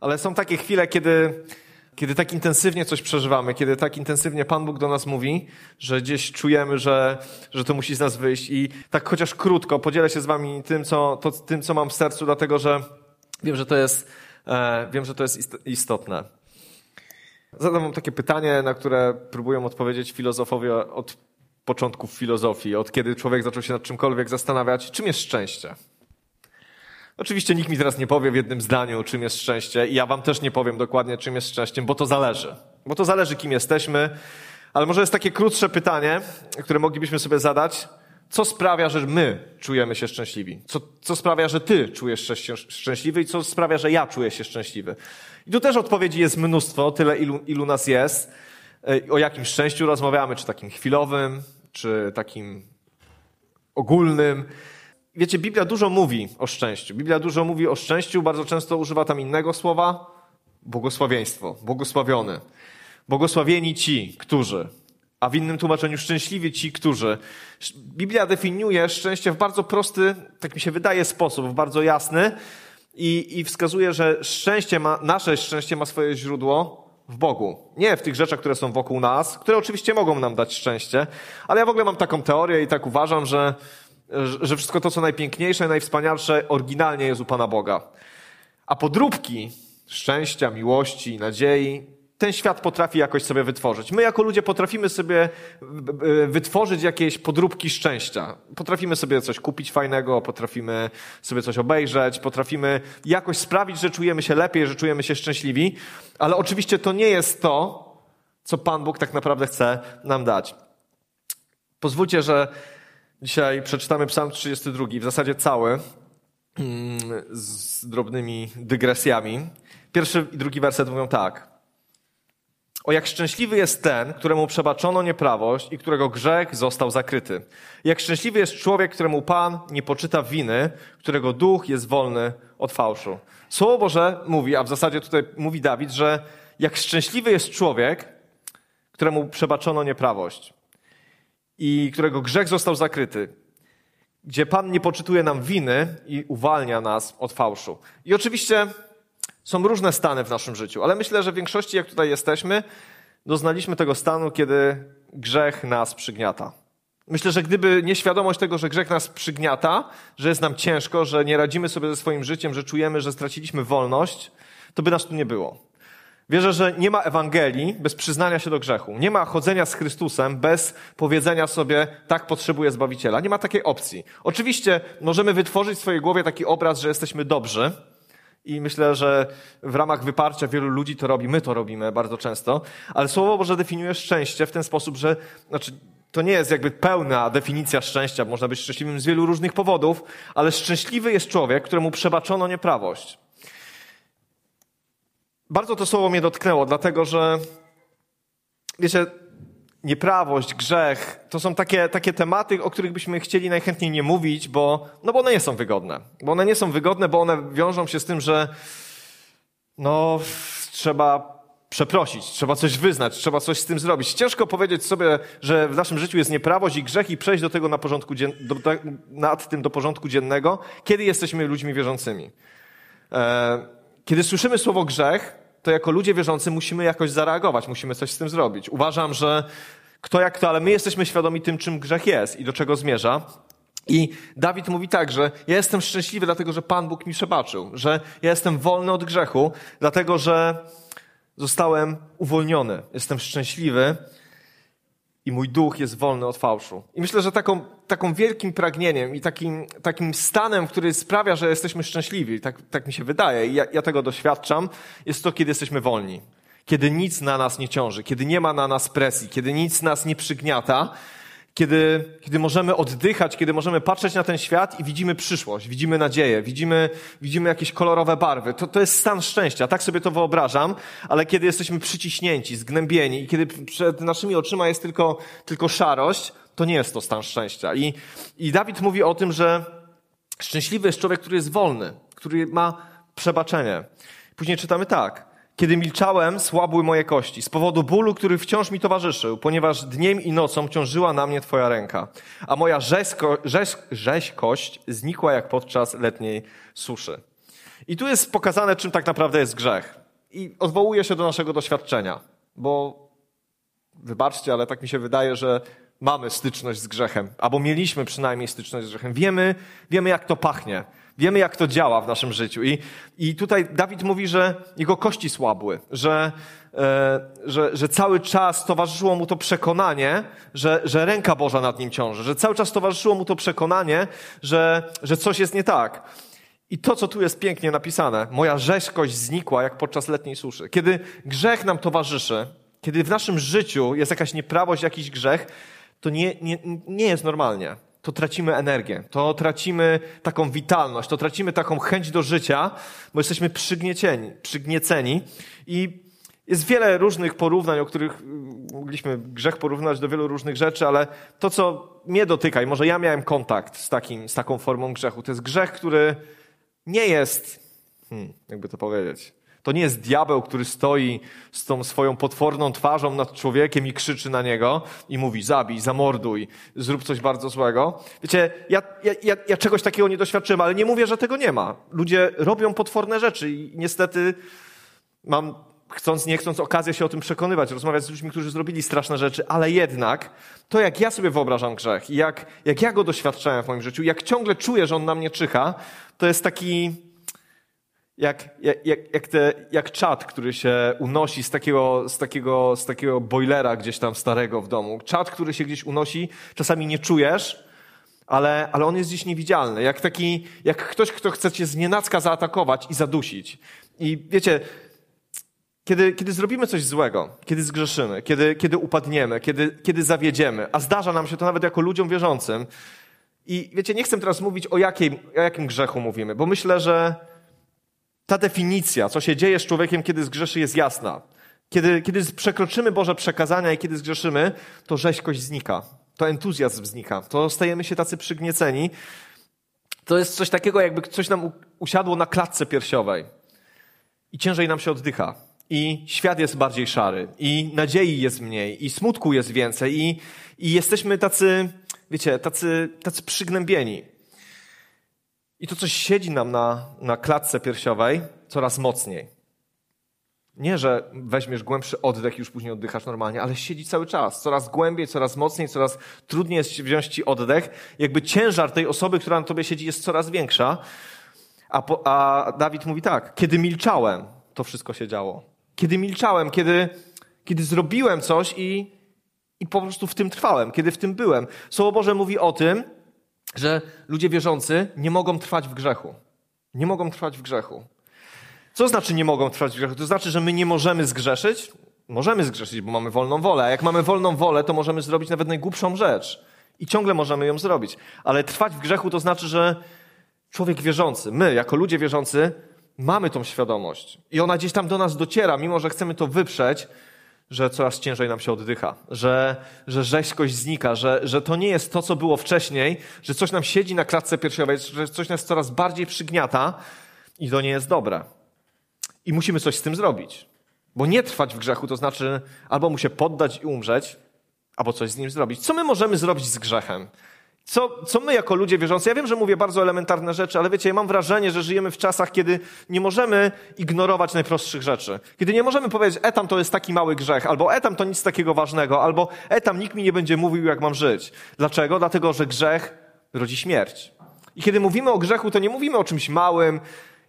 ale są takie chwile, kiedy, kiedy tak intensywnie coś przeżywamy, kiedy tak intensywnie Pan Bóg do nas mówi, że gdzieś czujemy, że, że to musi z nas wyjść. I tak chociaż krótko podzielę się z Wami tym, co, to, tym, co mam w sercu, dlatego że wiem, że to jest, e, wiem, że to jest istotne. Zadam Wam takie pytanie, na które próbują odpowiedzieć filozofowie od początków filozofii, od kiedy człowiek zaczął się nad czymkolwiek zastanawiać, czym jest szczęście. Oczywiście nikt mi teraz nie powie w jednym zdaniu, czym jest szczęście, i ja wam też nie powiem dokładnie, czym jest szczęściem, bo to zależy. Bo to zależy, kim jesteśmy. Ale może jest takie krótsze pytanie, które moglibyśmy sobie zadać. Co sprawia, że my czujemy się szczęśliwi? Co, co sprawia, że ty czujesz się szczęśliwy i co sprawia, że ja czuję się szczęśliwy? I tu też odpowiedzi jest mnóstwo, tyle ilu, ilu nas jest. O jakim szczęściu rozmawiamy, czy takim chwilowym, czy takim ogólnym. Wiecie, Biblia dużo mówi o szczęściu. Biblia dużo mówi o szczęściu, bardzo często używa tam innego słowa błogosławieństwo, błogosławiony. Błogosławieni ci, którzy. A w innym tłumaczeniu szczęśliwi ci, którzy. Biblia definiuje szczęście w bardzo prosty, tak mi się wydaje, sposób, w bardzo jasny i, i wskazuje, że szczęście ma, nasze szczęście ma swoje źródło w Bogu. Nie w tych rzeczach, które są wokół nas, które oczywiście mogą nam dać szczęście, ale ja w ogóle mam taką teorię i tak uważam, że że wszystko to, co najpiękniejsze, najwspanialsze, oryginalnie jest u Pana Boga. A podróbki szczęścia, miłości, nadziei, ten świat potrafi jakoś sobie wytworzyć. My jako ludzie potrafimy sobie wytworzyć jakieś podróbki szczęścia. Potrafimy sobie coś kupić fajnego, potrafimy sobie coś obejrzeć, potrafimy jakoś sprawić, że czujemy się lepiej, że czujemy się szczęśliwi, ale oczywiście to nie jest to, co Pan Bóg tak naprawdę chce nam dać. Pozwólcie, że Dzisiaj przeczytamy Psalm 32, w zasadzie cały, mm, z drobnymi dygresjami. Pierwszy i drugi werset mówią tak. O jak szczęśliwy jest ten, któremu przebaczono nieprawość i którego grzech został zakryty. Jak szczęśliwy jest człowiek, któremu Pan nie poczyta winy, którego duch jest wolny od fałszu. Słowo Boże mówi, a w zasadzie tutaj mówi Dawid, że jak szczęśliwy jest człowiek, któremu przebaczono nieprawość i którego grzech został zakryty, gdzie Pan nie poczytuje nam winy i uwalnia nas od fałszu. I oczywiście są różne stany w naszym życiu, ale myślę, że w większości, jak tutaj jesteśmy, doznaliśmy tego stanu, kiedy grzech nas przygniata. Myślę, że gdyby nieświadomość tego, że grzech nas przygniata, że jest nam ciężko, że nie radzimy sobie ze swoim życiem, że czujemy, że straciliśmy wolność, to by nas tu nie było. Wierzę, że nie ma Ewangelii bez przyznania się do grzechu. Nie ma chodzenia z Chrystusem bez powiedzenia sobie, tak potrzebuję Zbawiciela. Nie ma takiej opcji. Oczywiście możemy wytworzyć w swojej głowie taki obraz, że jesteśmy dobrzy, i myślę, że w ramach wyparcia wielu ludzi to robi, my to robimy bardzo często, ale Słowo Boże definiuje szczęście w ten sposób, że znaczy, to nie jest jakby pełna definicja szczęścia, można być szczęśliwym z wielu różnych powodów, ale szczęśliwy jest człowiek, któremu przebaczono nieprawość. Bardzo to słowo mnie dotknęło, dlatego że, wiecie, nieprawość, grzech, to są takie, takie tematy, o których byśmy chcieli najchętniej nie mówić, bo, no bo one nie są wygodne. Bo one nie są wygodne, bo one wiążą się z tym, że no, trzeba przeprosić, trzeba coś wyznać, trzeba coś z tym zrobić. Ciężko powiedzieć sobie, że w naszym życiu jest nieprawość i grzech i przejść do tego na porządku dzien- do, nad tym do porządku dziennego, kiedy jesteśmy ludźmi wierzącymi. E, kiedy słyszymy słowo grzech, to jako ludzie wierzący musimy jakoś zareagować, musimy coś z tym zrobić. Uważam, że kto jak to, ale my jesteśmy świadomi tym, czym grzech jest i do czego zmierza. I Dawid mówi tak, że ja jestem szczęśliwy, dlatego że Pan Bóg mi przebaczył, że ja jestem wolny od grzechu, dlatego że zostałem uwolniony. Jestem szczęśliwy, i mój duch jest wolny od fałszu. I myślę, że taką, taką wielkim pragnieniem i takim, takim stanem, który sprawia, że jesteśmy szczęśliwi, tak, tak mi się wydaje, i ja, ja tego doświadczam, jest to, kiedy jesteśmy wolni. Kiedy nic na nas nie ciąży, kiedy nie ma na nas presji, kiedy nic nas nie przygniata, kiedy, kiedy możemy oddychać, kiedy możemy patrzeć na ten świat i widzimy przyszłość, widzimy nadzieję, widzimy, widzimy jakieś kolorowe barwy. To, to jest stan szczęścia, tak sobie to wyobrażam, ale kiedy jesteśmy przyciśnięci, zgnębieni i kiedy przed naszymi oczyma jest tylko, tylko szarość, to nie jest to stan szczęścia. I, I Dawid mówi o tym, że szczęśliwy jest człowiek, który jest wolny, który ma przebaczenie. Później czytamy tak. Kiedy milczałem, słabły moje kości, z powodu bólu, który wciąż mi towarzyszył, ponieważ dniem i nocą ciążyła na mnie Twoja ręka, a moja rzeźko, rzeź, rzeźkość znikła jak podczas letniej suszy. I tu jest pokazane, czym tak naprawdę jest grzech. I odwołuje się do naszego doświadczenia, bo wybaczcie, ale tak mi się wydaje, że mamy styczność z grzechem, albo mieliśmy przynajmniej styczność z grzechem. Wiemy, wiemy jak to pachnie. Wiemy, jak to działa w naszym życiu. I, i tutaj Dawid mówi, że jego kości słabły, że, e, że, że cały czas towarzyszyło mu to przekonanie, że, że ręka Boża nad nim ciąży, że cały czas towarzyszyło mu to przekonanie, że, że coś jest nie tak. I to, co tu jest pięknie napisane, moja rzeźkość znikła jak podczas letniej suszy. Kiedy grzech nam towarzyszy, kiedy w naszym życiu jest jakaś nieprawość, jakiś grzech, to nie, nie, nie jest normalnie. To tracimy energię, to tracimy taką witalność, to tracimy taką chęć do życia, bo jesteśmy przygnieceni, przygnieceni i jest wiele różnych porównań, o których mogliśmy grzech porównać do wielu różnych rzeczy, ale to, co mnie dotyka i może ja miałem kontakt z, takim, z taką formą grzechu, to jest grzech, który nie jest, hmm, jakby to powiedzieć, to nie jest diabeł, który stoi z tą swoją potworną twarzą nad człowiekiem i krzyczy na niego i mówi zabij, zamorduj, zrób coś bardzo złego. Wiecie, ja, ja, ja, czegoś takiego nie doświadczyłem, ale nie mówię, że tego nie ma. Ludzie robią potworne rzeczy i niestety mam, chcąc, nie chcąc, okazję się o tym przekonywać, rozmawiać z ludźmi, którzy zrobili straszne rzeczy, ale jednak to, jak ja sobie wyobrażam grzech i jak, jak ja go doświadczałem w moim życiu, jak ciągle czuję, że on na mnie czyha, to jest taki, jak, jak, jak, te, jak czat, który się unosi z takiego, z, takiego, z takiego boilera gdzieś tam starego w domu. Czat, który się gdzieś unosi, czasami nie czujesz, ale, ale on jest gdzieś niewidzialny. Jak taki, jak ktoś, kto chce cię z nienacka zaatakować i zadusić. I wiecie, kiedy, kiedy zrobimy coś złego, kiedy zgrzeszymy, kiedy, kiedy upadniemy, kiedy, kiedy zawiedziemy, a zdarza nam się to nawet jako ludziom wierzącym, i wiecie, nie chcę teraz mówić o, jakiej, o jakim grzechu mówimy, bo myślę, że ta definicja, co się dzieje z człowiekiem, kiedy zgrzeszy, jest jasna. Kiedy, kiedy przekroczymy Boże przekazania i kiedy zgrzeszymy, to rzeźkość znika, to entuzjazm znika, to stajemy się tacy przygnieceni. To jest coś takiego, jakby coś nam usiadło na klatce piersiowej i ciężej nam się oddycha. I świat jest bardziej szary, i nadziei jest mniej, i smutku jest więcej, i, i jesteśmy tacy, wiecie, tacy, tacy przygnębieni. I to coś siedzi nam na, na klatce piersiowej coraz mocniej. Nie, że weźmiesz głębszy oddech i już później oddychasz normalnie, ale siedzi cały czas. Coraz głębiej, coraz mocniej, coraz trudniej jest wziąć ci oddech. Jakby ciężar tej osoby, która na tobie siedzi, jest coraz większa. A, po, a Dawid mówi tak, kiedy milczałem, to wszystko się działo. Kiedy milczałem, kiedy, kiedy zrobiłem coś i, i po prostu w tym trwałem, kiedy w tym byłem. Słowo Boże mówi o tym, że ludzie wierzący nie mogą trwać w grzechu. Nie mogą trwać w grzechu. Co znaczy nie mogą trwać w grzechu? To znaczy, że my nie możemy zgrzeszyć? Możemy zgrzeszyć, bo mamy wolną wolę. A jak mamy wolną wolę, to możemy zrobić nawet najgłupszą rzecz. I ciągle możemy ją zrobić. Ale trwać w grzechu to znaczy, że człowiek wierzący, my jako ludzie wierzący, mamy tą świadomość. I ona gdzieś tam do nas dociera, mimo że chcemy to wyprzeć, że coraz ciężej nam się oddycha, że, że rzeźkość znika, że, że to nie jest to, co było wcześniej, że coś nam siedzi na klatce piersiowej, że coś nas coraz bardziej przygniata i to nie jest dobre. I musimy coś z tym zrobić. Bo nie trwać w grzechu to znaczy albo mu się poddać i umrzeć, albo coś z nim zrobić. Co my możemy zrobić z grzechem? Co, co my jako ludzie wierzący, ja wiem, że mówię bardzo elementarne rzeczy, ale wiecie, ja mam wrażenie, że żyjemy w czasach, kiedy nie możemy ignorować najprostszych rzeczy. Kiedy nie możemy powiedzieć, etam to jest taki mały grzech, albo etam to nic takiego ważnego, albo etam nikt mi nie będzie mówił, jak mam żyć. Dlaczego? Dlatego, że grzech rodzi śmierć. I kiedy mówimy o grzechu, to nie mówimy o czymś małym,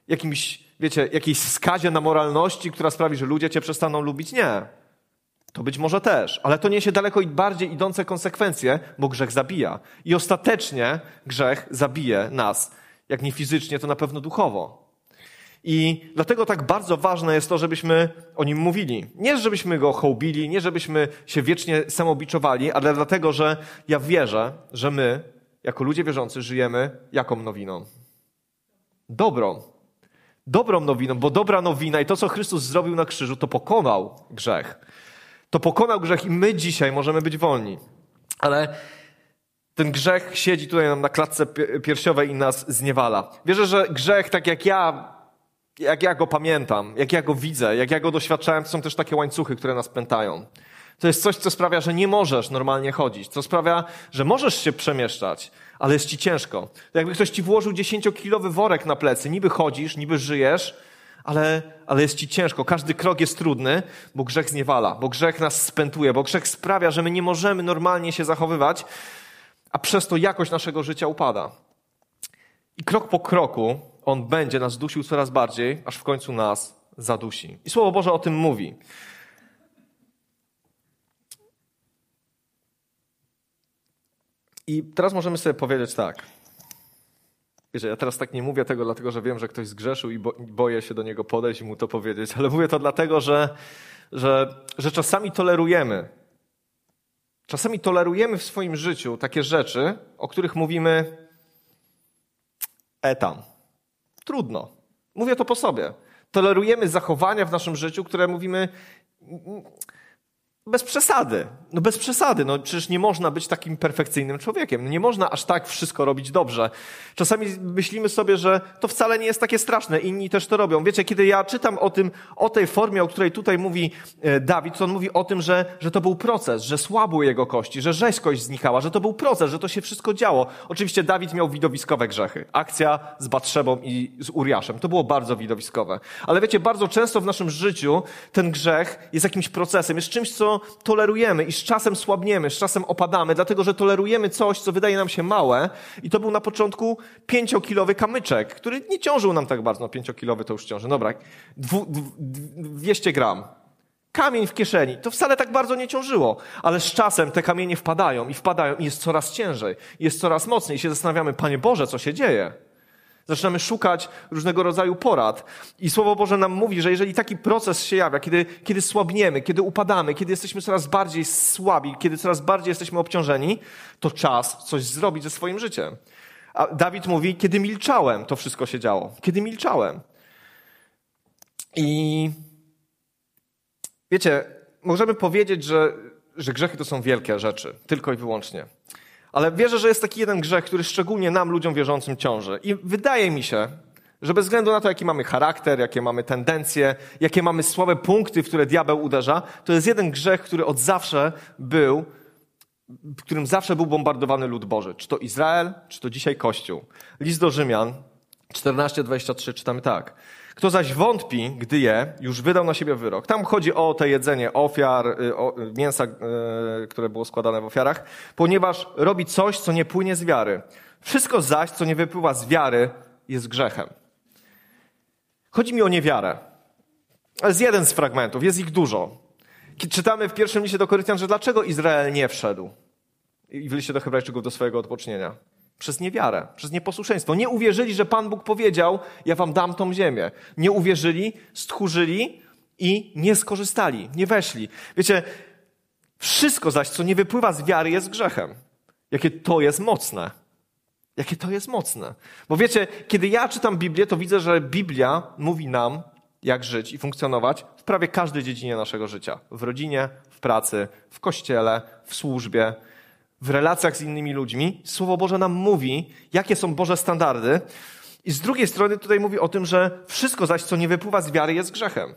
jakimś, wiecie, jakiejś skazie na moralności, która sprawi, że ludzie cię przestaną lubić. Nie. To być może też, ale to niesie daleko i bardziej idące konsekwencje, bo grzech zabija. I ostatecznie grzech zabije nas. Jak nie fizycznie, to na pewno duchowo. I dlatego tak bardzo ważne jest to, żebyśmy o nim mówili. Nie, żebyśmy go hołbili, nie, żebyśmy się wiecznie samobiczowali, ale dlatego, że ja wierzę, że my, jako ludzie wierzący, żyjemy jaką nowiną? Dobrą. Dobrą nowiną, bo dobra nowina i to, co Chrystus zrobił na krzyżu, to pokonał grzech to pokonał grzech i my dzisiaj możemy być wolni. Ale ten grzech siedzi tutaj nam na klatce piersiowej i nas zniewala. Wierzę, że grzech, tak jak ja, jak ja go pamiętam, jak ja go widzę, jak ja go doświadczałem, to są też takie łańcuchy, które nas pętają. To jest coś, co sprawia, że nie możesz normalnie chodzić. Co sprawia, że możesz się przemieszczać, ale jest ci ciężko. To jakby ktoś ci włożył dziesięciokilowy worek na plecy. Niby chodzisz, niby żyjesz, ale, ale jest ci ciężko. Każdy krok jest trudny, bo grzech zniewala, bo grzech nas spętuje, bo grzech sprawia, że my nie możemy normalnie się zachowywać, a przez to jakość naszego życia upada. I krok po kroku on będzie nas dusił coraz bardziej, aż w końcu nas zadusi. I Słowo Boże o tym mówi. I teraz możemy sobie powiedzieć tak. Wiecie, ja teraz tak nie mówię tego, dlatego że wiem, że ktoś zgrzeszył i bo, boję się do niego podejść i mu to powiedzieć, ale mówię to dlatego, że, że, że czasami tolerujemy. Czasami tolerujemy w swoim życiu takie rzeczy, o których mówimy etam. Trudno. Mówię to po sobie. Tolerujemy zachowania w naszym życiu, które mówimy bez przesady. No bez przesady. No przecież nie można być takim perfekcyjnym człowiekiem. Nie można aż tak wszystko robić dobrze. Czasami myślimy sobie, że to wcale nie jest takie straszne. Inni też to robią. Wiecie, kiedy ja czytam o tym, o tej formie, o której tutaj mówi e, Dawid, to on mówi o tym, że, że to był proces, że słabły jego kości, że rzeźkość znikała, że to był proces, że to się wszystko działo. Oczywiście Dawid miał widowiskowe grzechy. Akcja z Batrzebą i z Uriaszem. To było bardzo widowiskowe. Ale wiecie, bardzo często w naszym życiu ten grzech jest jakimś procesem, jest czymś, co tolerujemy i z czasem słabniemy, z czasem opadamy, dlatego że tolerujemy coś, co wydaje nam się małe i to był na początku pięciokilowy kamyczek, który nie ciążył nam tak bardzo. No pięciokilowy to już ciąży. Dobra, dwu, dwu, 200 gram. Kamień w kieszeni. To wcale tak bardzo nie ciążyło, ale z czasem te kamienie wpadają i wpadają i jest coraz ciężej, jest coraz mocniej i się zastanawiamy, Panie Boże, co się dzieje? Zaczynamy szukać różnego rodzaju porad. I Słowo Boże nam mówi, że jeżeli taki proces się jawia, kiedy, kiedy słabniemy, kiedy upadamy, kiedy jesteśmy coraz bardziej słabi, kiedy coraz bardziej jesteśmy obciążeni, to czas coś zrobić ze swoim życiem. A Dawid mówi, kiedy milczałem, to wszystko się działo. Kiedy milczałem. I wiecie, możemy powiedzieć, że, że grzechy to są wielkie rzeczy, tylko i wyłącznie. Ale wierzę, że jest taki jeden grzech, który szczególnie nam, ludziom wierzącym, ciąży. I wydaje mi się, że bez względu na to, jaki mamy charakter, jakie mamy tendencje, jakie mamy słabe punkty, w które diabeł uderza, to jest jeden grzech, który od zawsze był, którym zawsze był bombardowany lud Boży. Czy to Izrael, czy to dzisiaj Kościół. List do Rzymian 14:23 czytamy tak. Kto zaś wątpi, gdy je, już wydał na siebie wyrok. Tam chodzi o te jedzenie ofiar, y, o mięsa, y, które było składane w ofiarach, ponieważ robi coś, co nie płynie z wiary. Wszystko zaś, co nie wypływa z wiary, jest grzechem. Chodzi mi o niewiarę. To jest jeden z fragmentów, jest ich dużo. Czytamy w pierwszym liście do Koryntian, że dlaczego Izrael nie wszedł i w liście do Hebrajczyków do swojego odpocznienia. Przez niewiarę, przez nieposłuszeństwo. Nie uwierzyli, że Pan Bóg powiedział, ja wam dam tą ziemię. Nie uwierzyli, stchórzyli i nie skorzystali, nie weszli. Wiecie, wszystko zaś, co nie wypływa z wiary, jest grzechem. Jakie to jest mocne. Jakie to jest mocne. Bo wiecie, kiedy ja czytam Biblię, to widzę, że Biblia mówi nam, jak żyć i funkcjonować w prawie każdej dziedzinie naszego życia. W rodzinie, w pracy, w kościele, w służbie, w relacjach z innymi ludźmi, Słowo Boże nam mówi, jakie są Boże standardy. I z drugiej strony tutaj mówi o tym, że wszystko zaś, co nie wypływa z wiary, jest grzechem.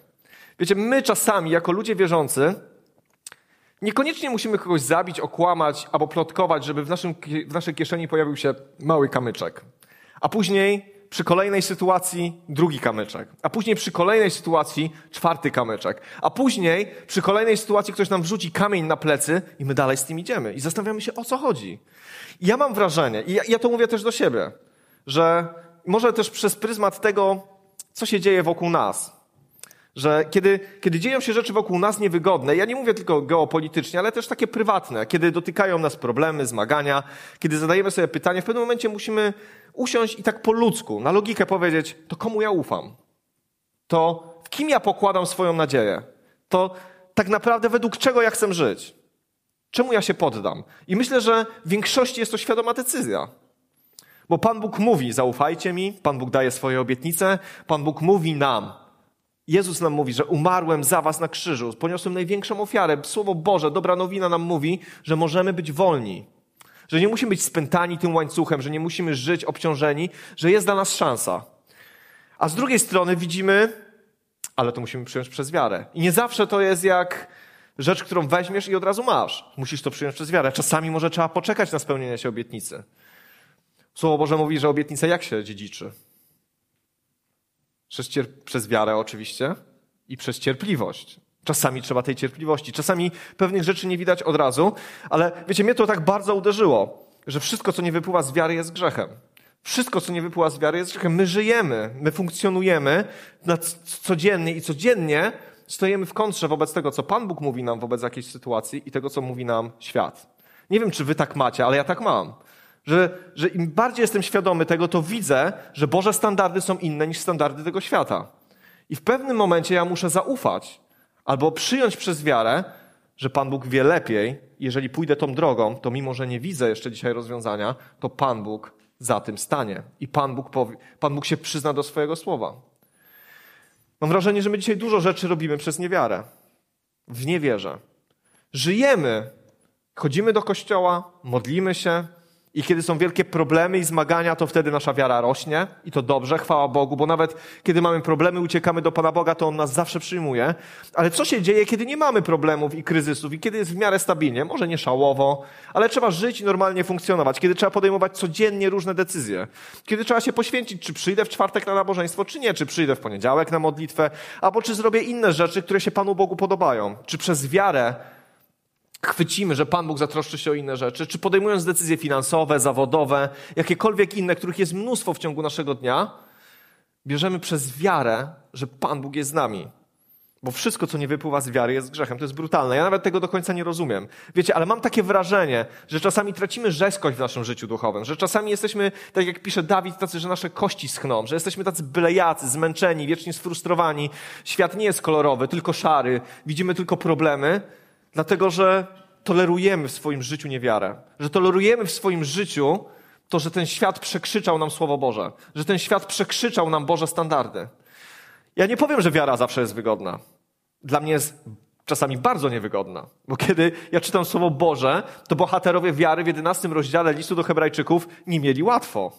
Wiecie, my czasami, jako ludzie wierzący, niekoniecznie musimy kogoś zabić, okłamać albo plotkować, żeby w, naszym, w naszej kieszeni pojawił się mały kamyczek. A później przy kolejnej sytuacji drugi kamyczek, a później przy kolejnej sytuacji czwarty kamyczek, a później przy kolejnej sytuacji ktoś nam wrzuci kamień na plecy i my dalej z tym idziemy i zastanawiamy się, o co chodzi. I ja mam wrażenie, i ja, ja to mówię też do siebie, że może też przez pryzmat tego, co się dzieje wokół nas, że kiedy, kiedy dzieją się rzeczy wokół nas niewygodne, ja nie mówię tylko geopolitycznie, ale też takie prywatne, kiedy dotykają nas problemy, zmagania, kiedy zadajemy sobie pytanie, w pewnym momencie musimy usiąść i tak po ludzku, na logikę powiedzieć, to komu ja ufam? To w kim ja pokładam swoją nadzieję? To tak naprawdę według czego ja chcę żyć? Czemu ja się poddam? I myślę, że w większości jest to świadoma decyzja. Bo Pan Bóg mówi, zaufajcie mi, Pan Bóg daje swoje obietnice, Pan Bóg mówi nam, Jezus nam mówi, że umarłem za was na krzyżu, poniosłem największą ofiarę. Słowo Boże, dobra nowina nam mówi, że możemy być wolni. Że nie musimy być spętani tym łańcuchem, że nie musimy żyć obciążeni, że jest dla nas szansa. A z drugiej strony widzimy, ale to musimy przyjąć przez wiarę. I nie zawsze to jest jak rzecz, którą weźmiesz i od razu masz. Musisz to przyjąć przez wiarę. Czasami może trzeba poczekać na spełnienie się obietnicy. Słowo Boże mówi, że obietnicę jak się dziedziczy? Przez, przez wiarę oczywiście i przez cierpliwość. Czasami trzeba tej cierpliwości, czasami pewnych rzeczy nie widać od razu, ale wiecie, mnie to tak bardzo uderzyło, że wszystko, co nie wypływa z wiary, jest grzechem. Wszystko, co nie wypływa z wiary, jest grzechem. My żyjemy, my funkcjonujemy codziennie i codziennie stoimy w kontrze wobec tego, co Pan Bóg mówi nam wobec jakiejś sytuacji i tego, co mówi nam świat. Nie wiem, czy wy tak macie, ale ja tak mam. Że, że im bardziej jestem świadomy tego, to widzę, że Boże standardy są inne niż standardy tego świata. I w pewnym momencie ja muszę zaufać albo przyjąć przez wiarę, że Pan Bóg wie lepiej. Jeżeli pójdę tą drogą, to mimo, że nie widzę jeszcze dzisiaj rozwiązania, to Pan Bóg za tym stanie. I Pan Bóg, powie, Pan Bóg się przyzna do swojego słowa. Mam wrażenie, że my dzisiaj dużo rzeczy robimy przez niewiarę. W niewierze. Żyjemy, chodzimy do kościoła, modlimy się, i kiedy są wielkie problemy i zmagania, to wtedy nasza wiara rośnie i to dobrze, chwała Bogu, bo nawet kiedy mamy problemy, uciekamy do Pana Boga, to On nas zawsze przyjmuje. Ale co się dzieje, kiedy nie mamy problemów i kryzysów i kiedy jest w miarę stabilnie? Może nie szałowo, ale trzeba żyć i normalnie funkcjonować. Kiedy trzeba podejmować codziennie różne decyzje. Kiedy trzeba się poświęcić, czy przyjdę w czwartek na nabożeństwo, czy nie, czy przyjdę w poniedziałek na modlitwę, albo czy zrobię inne rzeczy, które się Panu Bogu podobają. Czy przez wiarę chwycimy, że Pan Bóg zatroszczy się o inne rzeczy, czy podejmując decyzje finansowe, zawodowe, jakiekolwiek inne, których jest mnóstwo w ciągu naszego dnia, bierzemy przez wiarę, że Pan Bóg jest z nami. Bo wszystko, co nie wypływa z wiary, jest grzechem. To jest brutalne. Ja nawet tego do końca nie rozumiem. Wiecie, ale mam takie wrażenie, że czasami tracimy rzeźkość w naszym życiu duchowym, że czasami jesteśmy, tak jak pisze Dawid, tacy, że nasze kości schną, że jesteśmy tacy bylejacy, zmęczeni, wiecznie sfrustrowani. Świat nie jest kolorowy, tylko szary. Widzimy tylko problemy Dlatego, że tolerujemy w swoim życiu niewiarę. Że tolerujemy w swoim życiu to, że ten świat przekrzyczał nam Słowo Boże. Że ten świat przekrzyczał nam Boże standardy. Ja nie powiem, że wiara zawsze jest wygodna. Dla mnie jest czasami bardzo niewygodna. Bo kiedy ja czytam Słowo Boże, to bohaterowie wiary w 11 rozdziale listu do Hebrajczyków nie mieli łatwo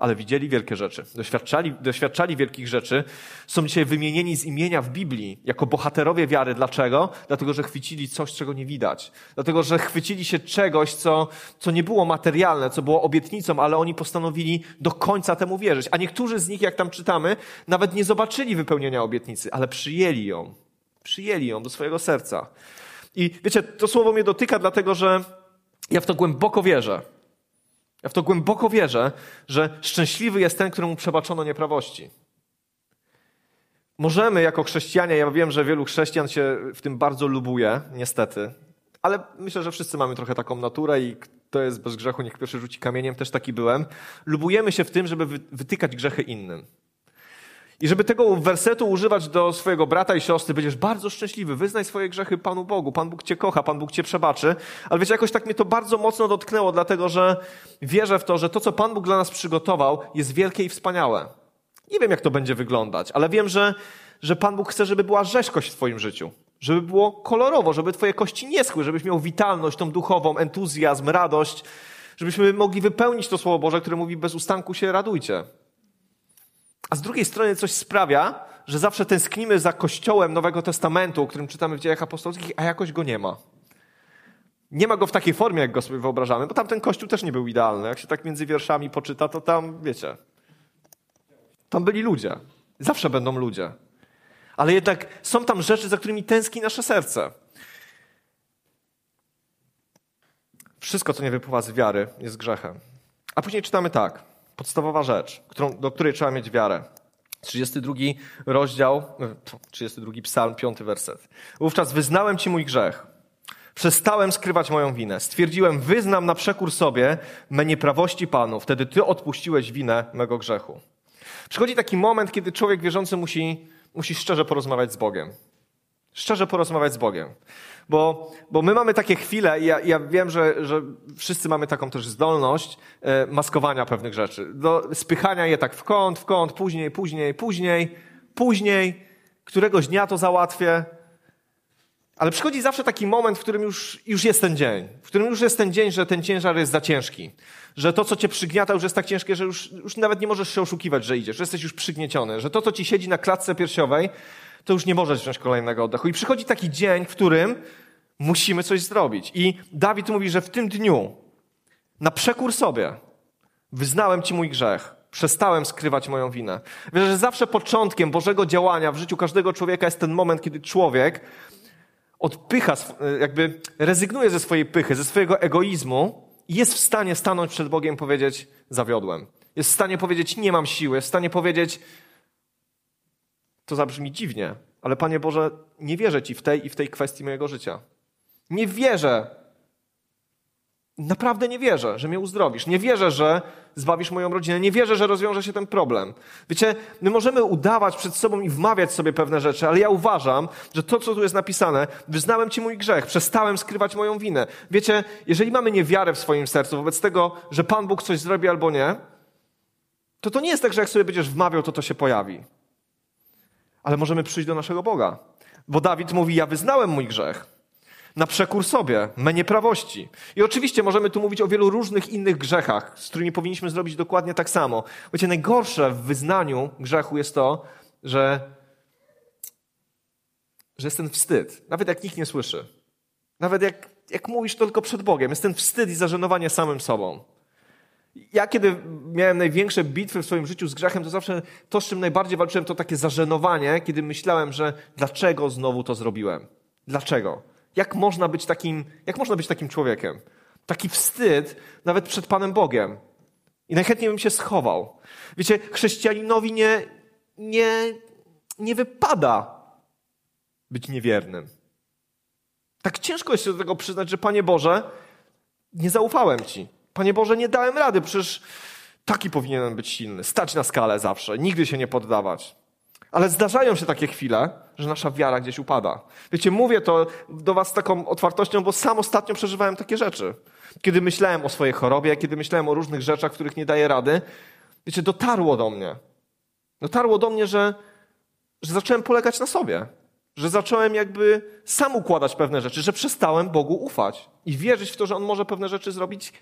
ale widzieli wielkie rzeczy, doświadczali, doświadczali wielkich rzeczy, są dzisiaj wymienieni z imienia w Biblii jako bohaterowie wiary. Dlaczego? Dlatego, że chwycili coś, czego nie widać. Dlatego, że chwycili się czegoś, co, co nie było materialne, co było obietnicą, ale oni postanowili do końca temu wierzyć. A niektórzy z nich, jak tam czytamy, nawet nie zobaczyli wypełnienia obietnicy, ale przyjęli ją. Przyjęli ją do swojego serca. I wiecie, to słowo mnie dotyka, dlatego że ja w to głęboko wierzę. Ja w to głęboko wierzę, że szczęśliwy jest ten, któremu przebaczono nieprawości. Możemy jako chrześcijanie, ja wiem, że wielu chrześcijan się w tym bardzo lubuje, niestety, ale myślę, że wszyscy mamy trochę taką naturę i kto jest bez grzechu, niech pierwszy rzuci kamieniem, też taki byłem. Lubujemy się w tym, żeby wytykać grzechy innym. I żeby tego wersetu używać do swojego brata i siostry, będziesz bardzo szczęśliwy. Wyznaj swoje grzechy Panu Bogu. Pan Bóg cię kocha, Pan Bóg cię przebaczy. Ale wiecie, jakoś tak mnie to bardzo mocno dotknęło, dlatego że wierzę w to, że to, co Pan Bóg dla nas przygotował, jest wielkie i wspaniałe. Nie wiem, jak to będzie wyglądać, ale wiem, że, że Pan Bóg chce, żeby była rzeźkość w Twoim życiu. Żeby było kolorowo, żeby Twoje kości nie schły, żebyś miał witalność, tą duchową, entuzjazm, radość, żebyśmy mogli wypełnić to Słowo Boże, które mówi bez ustanku się radujcie. A z drugiej strony coś sprawia, że zawsze tęsknimy za Kościołem Nowego Testamentu, o którym czytamy w dziejach apostolskich, a jakoś go nie ma. Nie ma go w takiej formie, jak go sobie wyobrażamy, bo tamten Kościół też nie był idealny. Jak się tak między wierszami poczyta, to tam, wiecie, tam byli ludzie. Zawsze będą ludzie. Ale jednak są tam rzeczy, za którymi tęskni nasze serce. Wszystko, co nie wypływa z wiary, jest grzechem. A później czytamy tak podstawowa rzecz, którą, do której trzeba mieć wiarę. 32 rozdział, 32 e, psalm, 5 werset. Wówczas wyznałem Ci mój grzech. Przestałem skrywać moją winę. Stwierdziłem, wyznam na przekór sobie me nieprawości Panu. Wtedy Ty odpuściłeś winę mego grzechu. Przychodzi taki moment, kiedy człowiek wierzący musi, musi szczerze porozmawiać z Bogiem. Szczerze porozmawiać z Bogiem. Bo, bo my mamy takie chwile, i ja, ja wiem, że, że wszyscy mamy taką też zdolność e, maskowania pewnych rzeczy. Do spychania je tak w kąt, w kąt, później, później, później, później, któregoś dnia to załatwię. Ale przychodzi zawsze taki moment, w którym już, już jest ten dzień. W którym już jest ten dzień, że ten ciężar jest za ciężki. Że to, co cię przygniata, już jest tak ciężkie, że już, już nawet nie możesz się oszukiwać, że idziesz, że jesteś już przygnieciony. Że to, co ci siedzi na klatce piersiowej, to już nie możesz wziąć kolejnego oddechu. I przychodzi taki dzień, w którym musimy coś zrobić. I Dawid mówi, że w tym dniu, na przekór sobie, Wyznałem Ci mój grzech. Przestałem skrywać moją winę. Wierzę, że zawsze początkiem Bożego działania w życiu każdego człowieka jest ten moment, kiedy człowiek odpycha, jakby rezygnuje ze swojej pychy, ze swojego egoizmu i jest w stanie stanąć przed Bogiem i powiedzieć: Zawiodłem. Jest w stanie powiedzieć: Nie mam siły. Jest w stanie powiedzieć: To zabrzmi dziwnie, ale Panie Boże, nie wierzę Ci w tej i w tej kwestii mojego życia. Nie wierzę, Naprawdę nie wierzę, że mnie uzdrowisz. Nie wierzę, że zbawisz moją rodzinę. Nie wierzę, że rozwiąże się ten problem. Wiecie, my możemy udawać przed sobą i wmawiać sobie pewne rzeczy, ale ja uważam, że to, co tu jest napisane, wyznałem Ci mój grzech, przestałem skrywać moją winę. Wiecie, jeżeli mamy niewiarę w swoim sercu wobec tego, że Pan Bóg coś zrobi albo nie, to to nie jest tak, że jak sobie będziesz wmawiał, to to się pojawi. Ale możemy przyjść do naszego Boga. Bo Dawid mówi, ja wyznałem mój grzech na przekór sobie, me nieprawości. I oczywiście możemy tu mówić o wielu różnych innych grzechach, z którymi powinniśmy zrobić dokładnie tak samo. Wiecie, najgorsze w wyznaniu grzechu jest to, że, że jest ten wstyd. Nawet jak nikt nie słyszy. Nawet jak, jak mówisz to tylko przed Bogiem. Jest ten wstyd i zażenowanie samym sobą. Ja kiedy miałem największe bitwy w swoim życiu z grzechem, to zawsze to, z czym najbardziej walczyłem, to takie zażenowanie, kiedy myślałem, że dlaczego znowu to zrobiłem? Dlaczego? Jak można być takim, jak można być takim człowiekiem? Taki wstyd nawet przed Panem Bogiem. I najchętniej bym się schował. Wiecie, chrześcijaninowi nie, nie, nie wypada być niewiernym. Tak ciężko jest się do tego przyznać, że Panie Boże, nie zaufałem Ci. Panie Boże, nie dałem rady, przecież taki powinienem być silny, stać na skalę zawsze, nigdy się nie poddawać. Ale zdarzają się takie chwile, że nasza wiara gdzieś upada. Wiecie, mówię to do Was z taką otwartością, bo sam ostatnio przeżywałem takie rzeczy. Kiedy myślałem o swojej chorobie, kiedy myślałem o różnych rzeczach, których nie daję rady, wiecie, dotarło do mnie. Dotarło do mnie, że, że zacząłem polegać na sobie. Że zacząłem jakby sam układać pewne rzeczy, że przestałem Bogu ufać i wierzyć w to, że On może pewne rzeczy zrobić,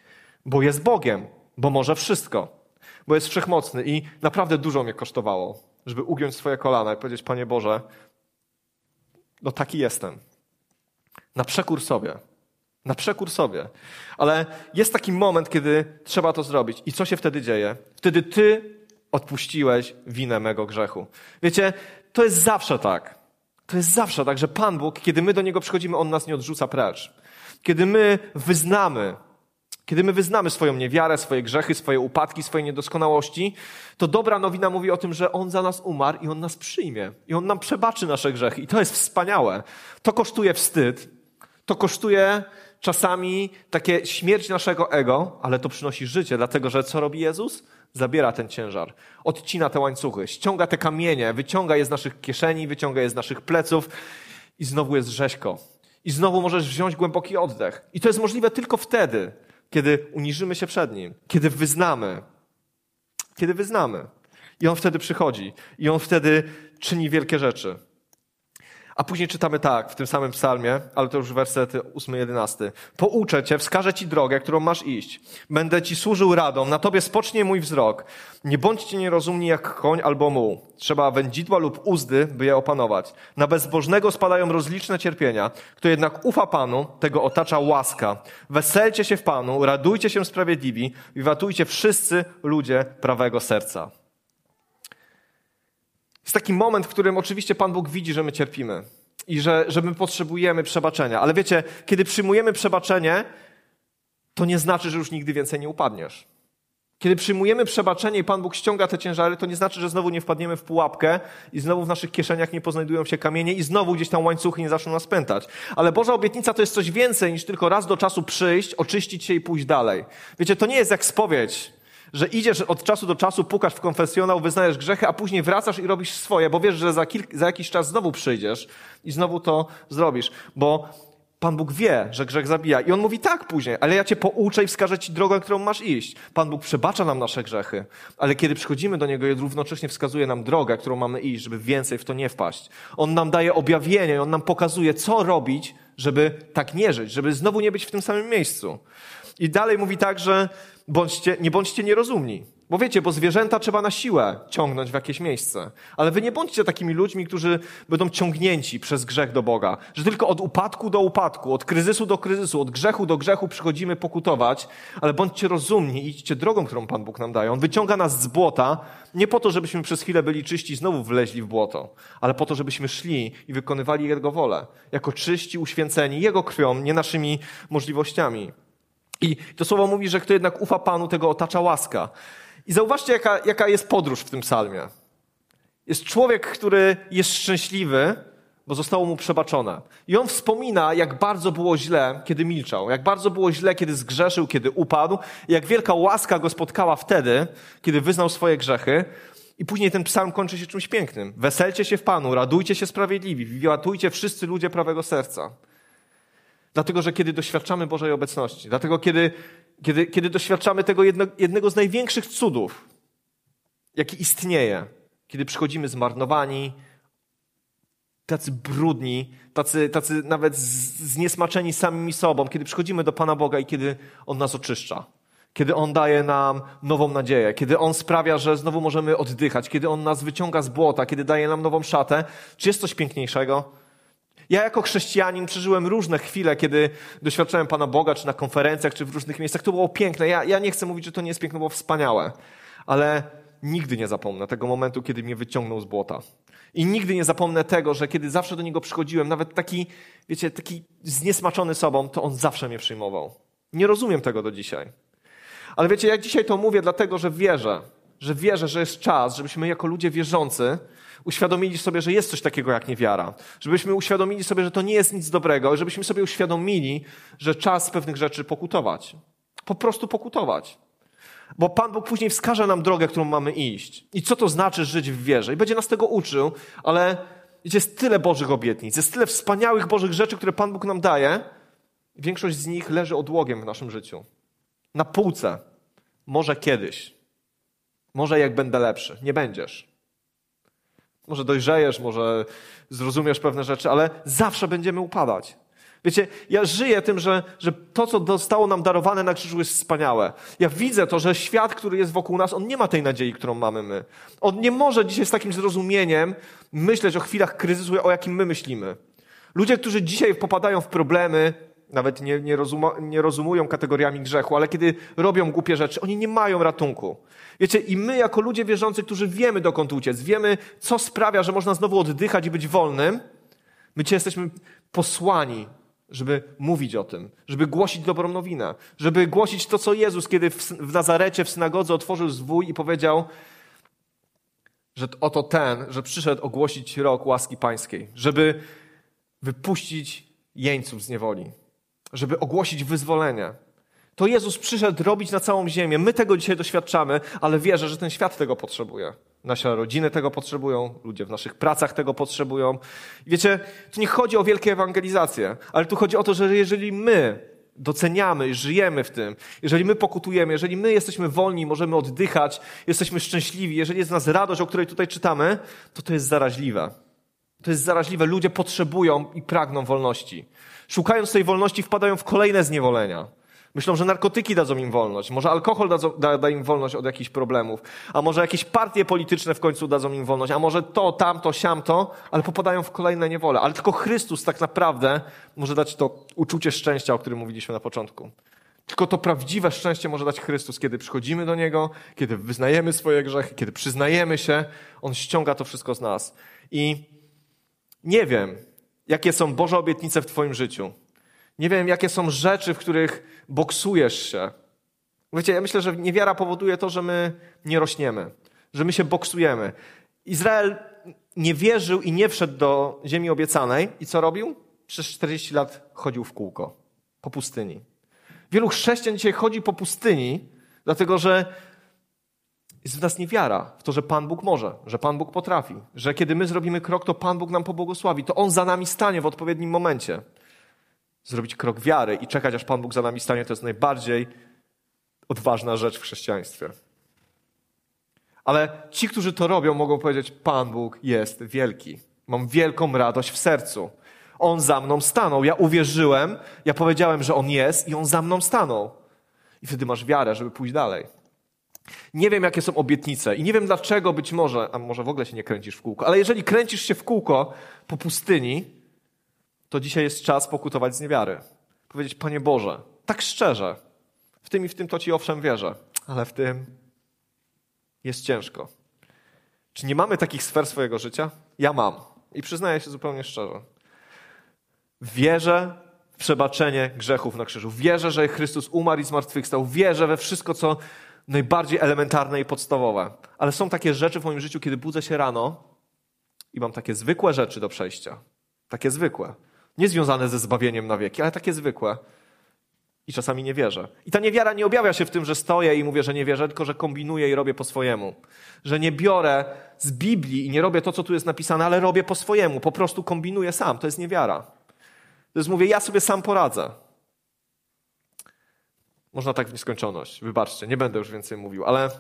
bo jest Bogiem, bo może wszystko, bo jest wszechmocny i naprawdę dużo mnie kosztowało żeby ugiąć swoje kolana i powiedzieć, Panie Boże, no taki jestem. Na przekór sobie. Na przekór sobie. Ale jest taki moment, kiedy trzeba to zrobić. I co się wtedy dzieje? Wtedy ty odpuściłeś winę mego grzechu. Wiecie, to jest zawsze tak. To jest zawsze tak, że Pan Bóg, kiedy my do Niego przychodzimy, On nas nie odrzuca precz. Kiedy my wyznamy, kiedy my wyznamy swoją niewiarę, swoje grzechy, swoje upadki, swoje niedoskonałości, to dobra nowina mówi o tym, że On za nas umarł i On nas przyjmie. I On nam przebaczy nasze grzechy. I to jest wspaniałe. To kosztuje wstyd. To kosztuje czasami takie śmierć naszego ego, ale to przynosi życie, dlatego że co robi Jezus? Zabiera ten ciężar, odcina te łańcuchy, ściąga te kamienie, wyciąga je z naszych kieszeni, wyciąga je z naszych pleców i znowu jest rzeźko. I znowu możesz wziąć głęboki oddech. I to jest możliwe tylko wtedy, kiedy uniżymy się przed Nim, kiedy wyznamy, kiedy wyznamy. I On wtedy przychodzi i On wtedy czyni wielkie rzeczy. A później czytamy tak w tym samym psalmie, ale to już wersety 8-11. Pouczę cię, wskażę ci drogę, którą masz iść. Będę ci służył radą, na tobie spocznie mój wzrok. Nie bądźcie nierozumni jak koń albo muł. Trzeba wędzidła lub uzdy, by je opanować. Na bezbożnego spadają rozliczne cierpienia. Kto jednak ufa Panu, tego otacza łaska. Weselcie się w Panu, radujcie się sprawiedliwi, wiwatujcie wszyscy ludzie prawego serca. Jest taki moment, w którym oczywiście Pan Bóg widzi, że my cierpimy i że, że my potrzebujemy przebaczenia. Ale wiecie, kiedy przyjmujemy przebaczenie, to nie znaczy, że już nigdy więcej nie upadniesz. Kiedy przyjmujemy przebaczenie i Pan Bóg ściąga te ciężary, to nie znaczy, że znowu nie wpadniemy w pułapkę i znowu w naszych kieszeniach nie poznajdują się kamienie i znowu gdzieś tam łańcuchy nie zaczną nas pętać. Ale Boża obietnica to jest coś więcej niż tylko raz do czasu przyjść, oczyścić się i pójść dalej. Wiecie, to nie jest jak spowiedź że idziesz od czasu do czasu, pukasz w konfesjonał, wyznajesz grzechy, a później wracasz i robisz swoje, bo wiesz, że za, kilk, za jakiś czas znowu przyjdziesz i znowu to zrobisz. Bo Pan Bóg wie, że grzech zabija. I On mówi tak później, ale ja cię pouczę i wskażę ci drogę, którą masz iść. Pan Bóg przebacza nam nasze grzechy, ale kiedy przychodzimy do Niego, równocześnie wskazuje nam drogę, którą mamy iść, żeby więcej w to nie wpaść. On nam daje objawienie, On nam pokazuje, co robić, żeby tak nie żyć, żeby znowu nie być w tym samym miejscu. I dalej mówi tak, że bądźcie, nie bądźcie nierozumni. Bo wiecie, bo zwierzęta trzeba na siłę ciągnąć w jakieś miejsce. Ale wy nie bądźcie takimi ludźmi, którzy będą ciągnięci przez grzech do Boga. Że tylko od upadku do upadku, od kryzysu do kryzysu, od grzechu do grzechu przychodzimy pokutować, ale bądźcie rozumni i idźcie drogą, którą Pan Bóg nam daje. On wyciąga nas z błota, nie po to, żebyśmy przez chwilę byli czyści i znowu wleźli w błoto, ale po to, żebyśmy szli i wykonywali Jego wolę. Jako czyści, uświęceni Jego krwią, nie naszymi możliwościami. I to słowo mówi, że kto jednak ufa Panu, tego otacza łaska. I zauważcie, jaka, jaka jest podróż w tym psalmie. Jest człowiek, który jest szczęśliwy, bo zostało mu przebaczone. I on wspomina, jak bardzo było źle, kiedy milczał, jak bardzo było źle, kiedy zgrzeszył, kiedy upadł, jak wielka łaska go spotkała wtedy, kiedy wyznał swoje grzechy. I później ten psalm kończy się czymś pięknym. Weselcie się w Panu, radujcie się sprawiedliwi, wiatujcie wszyscy ludzie prawego serca. Dlatego, że kiedy doświadczamy Bożej obecności, dlatego, kiedy, kiedy, kiedy doświadczamy tego jedno, jednego z największych cudów, jaki istnieje, kiedy przychodzimy zmarnowani, tacy brudni, tacy, tacy nawet zniesmaczeni samymi sobą, kiedy przychodzimy do Pana Boga i kiedy On nas oczyszcza, kiedy On daje nam nową nadzieję, kiedy On sprawia, że znowu możemy oddychać, kiedy On nas wyciąga z błota, kiedy daje nam nową szatę. Czy jest coś piękniejszego? Ja jako chrześcijanin przeżyłem różne chwile, kiedy doświadczałem Pana Boga, czy na konferencjach, czy w różnych miejscach. To było piękne. Ja, ja nie chcę mówić, że to nie jest piękne, było wspaniałe. Ale nigdy nie zapomnę tego momentu, kiedy mnie wyciągnął z błota. I nigdy nie zapomnę tego, że kiedy zawsze do niego przychodziłem, nawet taki, wiecie, taki zniesmaczony sobą, to on zawsze mnie przyjmował. Nie rozumiem tego do dzisiaj. Ale wiecie, ja dzisiaj to mówię dlatego, że wierzę, że wierzę, że jest czas, żebyśmy jako ludzie wierzący uświadomili sobie, że jest coś takiego jak niewiara. Żebyśmy uświadomili sobie, że to nie jest nic dobrego, żebyśmy sobie uświadomili, że czas pewnych rzeczy pokutować. Po prostu pokutować. Bo Pan Bóg później wskaże nam drogę, którą mamy iść. I co to znaczy żyć w wierze. I będzie nas tego uczył, ale jest tyle Bożych obietnic, jest tyle wspaniałych Bożych rzeczy, które Pan Bóg nam daje. Większość z nich leży odłogiem w naszym życiu. Na półce. Może kiedyś. Może jak będę lepszy. Nie będziesz. Może dojrzejesz, może zrozumiesz pewne rzeczy, ale zawsze będziemy upadać. Wiecie, ja żyję tym, że, że to, co zostało nam darowane na krzyżu jest wspaniałe. Ja widzę to, że świat, który jest wokół nas, on nie ma tej nadziei, którą mamy my. On nie może dzisiaj z takim zrozumieniem myśleć o chwilach kryzysu, o jakim my myślimy. Ludzie, którzy dzisiaj popadają w problemy, nawet nie, nie, nie rozumują kategoriami grzechu, ale kiedy robią głupie rzeczy, oni nie mają ratunku. Wiecie, i my jako ludzie wierzący, którzy wiemy dokąd uciec, wiemy, co sprawia, że można znowu oddychać i być wolnym, my dzisiaj jesteśmy posłani, żeby mówić o tym, żeby głosić dobrą nowinę, żeby głosić to, co Jezus, kiedy w, w Nazarecie, w synagodze otworzył zwój i powiedział, że oto ten, że przyszedł ogłosić rok łaski pańskiej, żeby wypuścić jeńców z niewoli, żeby ogłosić wyzwolenie. To Jezus przyszedł robić na całą ziemię. My tego dzisiaj doświadczamy, ale wierzę, że ten świat tego potrzebuje. Nasze rodziny tego potrzebują, ludzie w naszych pracach tego potrzebują. I wiecie, tu nie chodzi o wielkie ewangelizacje, ale tu chodzi o to, że jeżeli my doceniamy, żyjemy w tym, jeżeli my pokutujemy, jeżeli my jesteśmy wolni, możemy oddychać, jesteśmy szczęśliwi, jeżeli jest w nas radość, o której tutaj czytamy, to to jest zaraźliwe. To jest zaraźliwe. Ludzie potrzebują i pragną wolności. Szukając tej wolności, wpadają w kolejne zniewolenia. Myślą, że narkotyki dadzą im wolność, może alkohol da, da, da, im wolność od jakichś problemów, a może jakieś partie polityczne w końcu dadzą im wolność, a może to, tamto, siamto, ale popadają w kolejne niewole. Ale tylko Chrystus tak naprawdę może dać to uczucie szczęścia, o którym mówiliśmy na początku. Tylko to prawdziwe szczęście może dać Chrystus, kiedy przychodzimy do Niego, kiedy wyznajemy swoje grzechy, kiedy przyznajemy się, On ściąga to wszystko z nas. I nie wiem, jakie są Boże obietnice w Twoim życiu. Nie wiem, jakie są rzeczy, w których boksujesz się. Wiecie, ja myślę, że niewiara powoduje to, że my nie rośniemy, że my się boksujemy. Izrael nie wierzył i nie wszedł do ziemi obiecanej i co robił? Przez 40 lat chodził w kółko po pustyni. Wielu chrześcijan dzisiaj chodzi po pustyni, dlatego że jest w nas niewiara w to, że Pan Bóg może, że Pan Bóg potrafi, że kiedy my zrobimy krok, to Pan Bóg nam pobłogosławi, to On za nami stanie w odpowiednim momencie zrobić krok wiary i czekać, aż Pan Bóg za nami stanie, to jest najbardziej odważna rzecz w chrześcijaństwie. Ale ci, którzy to robią, mogą powiedzieć: Pan Bóg jest wielki. Mam wielką radość w sercu. On za mną stanął. Ja uwierzyłem, ja powiedziałem, że On jest i On za mną stanął. I wtedy masz wiarę, żeby pójść dalej. Nie wiem, jakie są obietnice i nie wiem dlaczego być może, a może w ogóle się nie kręcisz w kółko, ale jeżeli kręcisz się w kółko po pustyni, to dzisiaj jest czas pokutować z niewiary. Powiedzieć, Panie Boże, tak szczerze, w tym i w tym to Ci owszem wierzę, ale w tym jest ciężko. Czy nie mamy takich sfer swojego życia? Ja mam. I przyznaję się zupełnie szczerze. Wierzę w przebaczenie grzechów na krzyżu. Wierzę, że Chrystus umarł i zmartwychwstał. Wierzę we wszystko, co najbardziej elementarne i podstawowe. Ale są takie rzeczy w moim życiu, kiedy budzę się rano i mam takie zwykłe rzeczy do przejścia. Takie zwykłe. Nie związane ze zbawieniem na wieki, ale takie zwykłe. I czasami nie wierzę. I ta niewiara nie objawia się w tym, że stoję i mówię, że nie wierzę, tylko że kombinuję i robię po swojemu. Że nie biorę z Biblii i nie robię to, co tu jest napisane, ale robię po swojemu. Po prostu kombinuję sam. To jest niewiara. To jest mówię, ja sobie sam poradzę. Można tak w nieskończoność. Wybaczcie, nie będę już więcej mówił, ale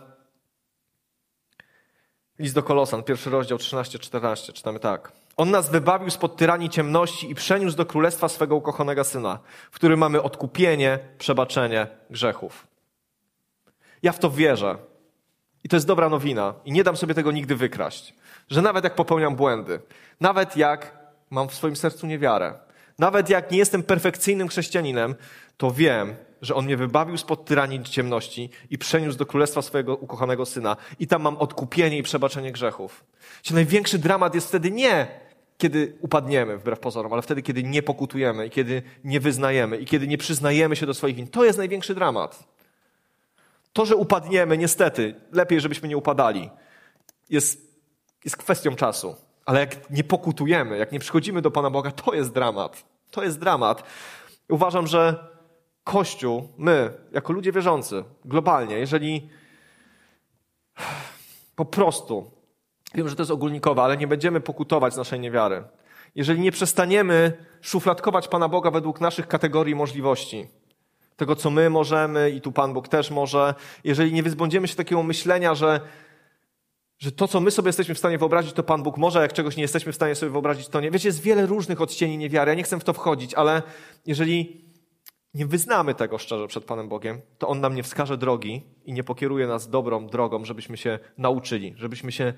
list do Kolosan, pierwszy rozdział 13-14, czytamy tak. On nas wybawił spod tyranii ciemności i przeniósł do królestwa swego ukochanego syna, w którym mamy odkupienie, przebaczenie grzechów. Ja w to wierzę. I to jest dobra nowina. I nie dam sobie tego nigdy wykraść. Że nawet jak popełniam błędy, nawet jak mam w swoim sercu niewiarę, nawet jak nie jestem perfekcyjnym chrześcijaninem, to wiem, że On mnie wybawił spod tyranii ciemności i przeniósł do królestwa swojego ukochanego syna. I tam mam odkupienie i przebaczenie grzechów. Czyli największy dramat jest wtedy nie kiedy upadniemy, wbrew pozorom, ale wtedy, kiedy nie pokutujemy i kiedy nie wyznajemy i kiedy nie przyznajemy się do swoich win. To jest największy dramat. To, że upadniemy, niestety, lepiej, żebyśmy nie upadali, jest, jest kwestią czasu. Ale jak nie pokutujemy, jak nie przychodzimy do Pana Boga, to jest dramat. To jest dramat. Uważam, że Kościół, my, jako ludzie wierzący, globalnie, jeżeli po prostu Wiem, że to jest ogólnikowe, ale nie będziemy pokutować naszej niewiary. Jeżeli nie przestaniemy szufladkować Pana Boga według naszych kategorii możliwości, tego, co my możemy i tu Pan Bóg też może, jeżeli nie wyzbędziemy się takiego myślenia, że, że to, co my sobie jesteśmy w stanie wyobrazić, to Pan Bóg może, jak czegoś nie jesteśmy w stanie sobie wyobrazić, to nie. Wiecie, jest wiele różnych odcieni niewiary. Ja nie chcę w to wchodzić, ale jeżeli nie wyznamy tego szczerze przed Panem Bogiem, to On nam nie wskaże drogi i nie pokieruje nas dobrą drogą, żebyśmy się nauczyli, żebyśmy się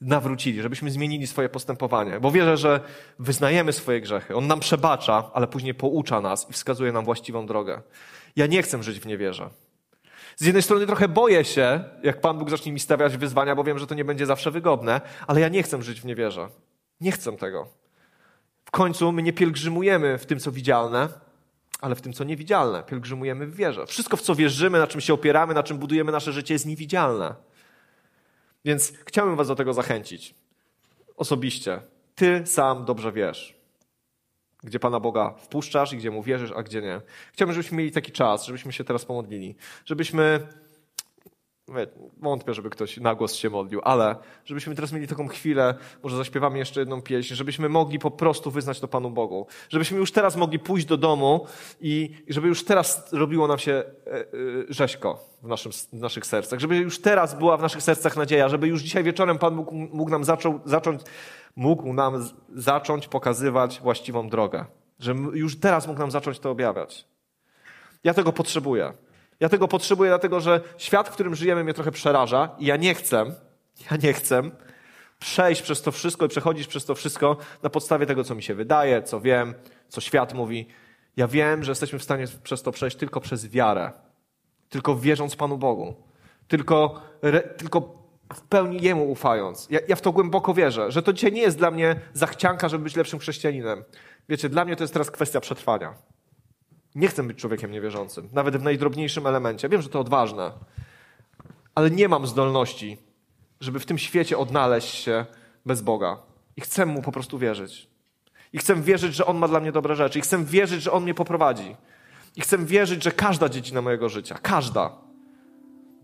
nawrócili, żebyśmy zmienili swoje postępowanie. Bo wierzę, że wyznajemy swoje grzechy. On nam przebacza, ale później poucza nas i wskazuje nam właściwą drogę. Ja nie chcę żyć w niewierze. Z jednej strony trochę boję się, jak Pan Bóg zacznie mi stawiać wyzwania, bo wiem, że to nie będzie zawsze wygodne, ale ja nie chcę żyć w niewierze. Nie chcę tego. W końcu my nie pielgrzymujemy w tym, co widzialne, ale w tym, co niewidzialne. Pielgrzymujemy w wierze. Wszystko, w co wierzymy, na czym się opieramy, na czym budujemy nasze życie, jest niewidzialne. Więc chciałbym Was do tego zachęcić. Osobiście. Ty sam dobrze wiesz, gdzie Pana Boga wpuszczasz i gdzie Mu wierzysz, a gdzie nie. Chciałbym, żebyśmy mieli taki czas, żebyśmy się teraz pomodlili. Żebyśmy Wątpię, żeby ktoś na głos się modlił, ale żebyśmy teraz mieli taką chwilę, może zaśpiewamy jeszcze jedną pieśń, żebyśmy mogli po prostu wyznać to Panu Bogu. Żebyśmy już teraz mogli pójść do domu i żeby już teraz robiło nam się e, e, rzeźko w, naszym, w naszych sercach. Żeby już teraz była w naszych sercach nadzieja, żeby już dzisiaj wieczorem Pan mógł, mógł nam zaczął, zacząć, mógł nam zacząć pokazywać właściwą drogę. Że już teraz mógł nam zacząć to objawiać. Ja tego potrzebuję. Ja tego potrzebuję, dlatego że świat, w którym żyjemy, mnie trochę przeraża i ja nie chcę, ja nie chcę przejść przez to wszystko i przechodzić przez to wszystko na podstawie tego, co mi się wydaje, co wiem, co świat mówi. Ja wiem, że jesteśmy w stanie przez to przejść tylko przez wiarę, tylko wierząc Panu Bogu, tylko, re, tylko w pełni Jemu ufając. Ja, ja w to głęboko wierzę, że to dzisiaj nie jest dla mnie zachcianka, żeby być lepszym chrześcijaninem. Wiecie, dla mnie to jest teraz kwestia przetrwania. Nie chcę być człowiekiem niewierzącym, nawet w najdrobniejszym elemencie. Wiem, że to odważne, ale nie mam zdolności, żeby w tym świecie odnaleźć się bez Boga. I chcę Mu po prostu wierzyć. I chcę wierzyć, że On ma dla mnie dobre rzeczy. I chcę wierzyć, że On mnie poprowadzi. I chcę wierzyć, że każda dziedzina mojego życia, każda,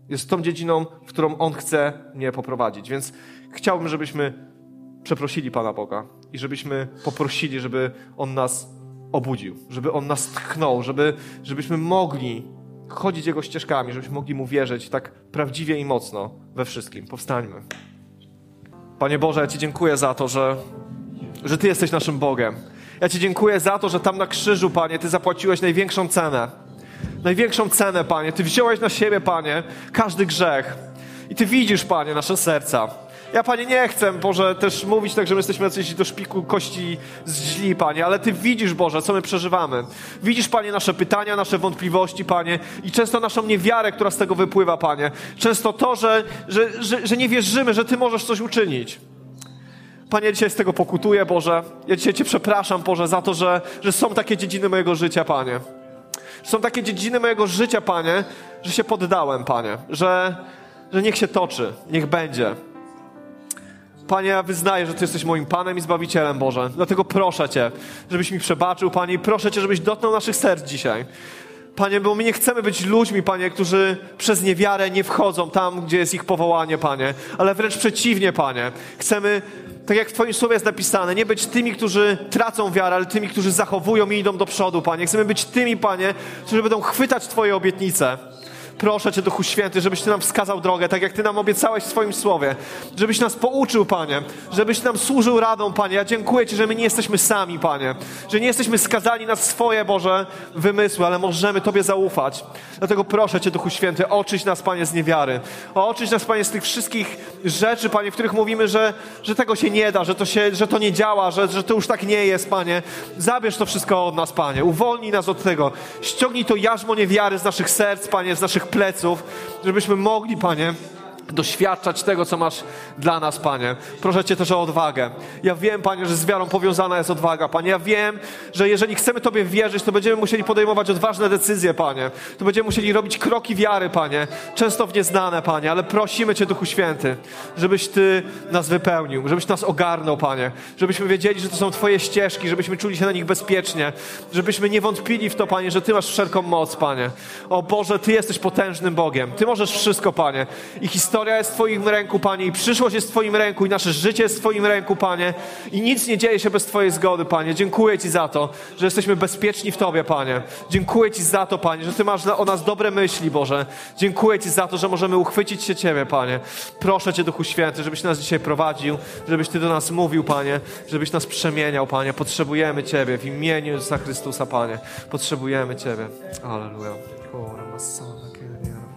jest tą dziedziną, w którą On chce mnie poprowadzić. Więc chciałbym, żebyśmy przeprosili Pana Boga i żebyśmy poprosili, żeby On nas obudził, żeby On nas tchnął, żeby, żebyśmy mogli chodzić Jego ścieżkami, żebyśmy mogli Mu wierzyć tak prawdziwie i mocno we wszystkim. Powstańmy. Panie Boże, ja Ci dziękuję za to, że, że Ty jesteś naszym Bogiem. Ja Ci dziękuję za to, że tam na krzyżu, Panie, Ty zapłaciłeś największą cenę. największą cenę, Panie. Ty wziąłeś na siebie, Panie, każdy grzech. I Ty widzisz, Panie, nasze serca. Ja, Panie, nie chcę, Boże, też mówić tak, że my jesteśmy jacyś do szpiku kości źli, Panie, ale Ty widzisz, Boże, co my przeżywamy. Widzisz, Panie, nasze pytania, nasze wątpliwości, Panie, i często naszą niewiarę, która z tego wypływa, Panie. Często to, że, że, że, że nie wierzymy, że Ty możesz coś uczynić. Panie, ja dzisiaj z tego pokutuję, Boże. Ja dzisiaj Cię przepraszam, Boże, za to, że, że są takie dziedziny mojego życia, Panie. Są takie dziedziny mojego życia, Panie, że się poddałem, Panie. Że, że niech się toczy, niech będzie. Panie, ja wyznaję, że Ty jesteś moim Panem i Zbawicielem, Boże. Dlatego proszę Cię, żebyś mi przebaczył, Panie, i proszę Cię, żebyś dotknął naszych serc dzisiaj. Panie, bo my nie chcemy być ludźmi, Panie, którzy przez niewiarę nie wchodzą tam, gdzie jest ich powołanie, Panie, ale wręcz przeciwnie, Panie. Chcemy, tak jak w Twoim słowie jest napisane, nie być tymi, którzy tracą wiarę, ale tymi, którzy zachowują i idą do przodu, Panie. Chcemy być tymi, Panie, którzy będą chwytać Twoje obietnice. Proszę Cię, Duchu Święty, żebyś Ty nam wskazał drogę, tak jak Ty nam obiecałeś w swoim słowie. Żebyś nas pouczył, Panie. Żebyś nam służył radą, Panie. Ja dziękuję Ci, że my nie jesteśmy sami, Panie. Że nie jesteśmy skazani na swoje, Boże, wymysły, ale możemy Tobie zaufać. Dlatego proszę Cię, Duchu Święty, oczyść nas, Panie, z niewiary. Oczyść nas, Panie, z tych wszystkich rzeczy, Panie, w których mówimy, że, że tego się nie da, że to, się, że to nie działa, że, że to już tak nie jest, Panie. Zabierz to wszystko od nas, Panie. Uwolnij nas od tego. Ściągnij to jarzmo niewiary z naszych serc, Panie, z naszych pleców, żebyśmy mogli, Panie, doświadczać tego, co masz dla nas, Panie. Proszę Cię też o odwagę. Ja wiem, Panie, że z wiarą powiązana jest odwaga, Panie. Ja wiem, że jeżeli chcemy Tobie wierzyć, to będziemy musieli podejmować odważne decyzje, Panie. To będziemy musieli robić kroki wiary, Panie. Często w nieznane, Panie, ale prosimy Cię, Duchu Święty, żebyś Ty nas wypełnił, żebyś nas ogarnął, Panie. Żebyśmy wiedzieli, że to są Twoje ścieżki, żebyśmy czuli się na nich bezpiecznie, żebyśmy nie wątpili w to, Panie, że Ty masz wszelką moc, Panie. O Boże, Ty jesteś potężnym Bogiem. Ty możesz wszystko, Panie. I historia jest w Twoim ręku, Panie, i przyszłość jest w Twoim ręku, i nasze życie jest w Twoim ręku, Panie. I nic nie dzieje się bez Twojej zgody, Panie. Dziękuję Ci za to, że jesteśmy bezpieczni w Tobie, Panie. Dziękuję Ci za to, Panie, że Ty masz o nas dobre myśli, Boże. Dziękuję Ci za to, że możemy uchwycić się Ciebie, Panie. Proszę Cię, Duchu Święty, żebyś nas dzisiaj prowadził, żebyś Ty do nas mówił, Panie, żebyś nas przemieniał, Panie. Potrzebujemy Ciebie w imieniu Jezusa Chrystusa, Panie. Potrzebujemy Ciebie. Aleluja. Kurwa,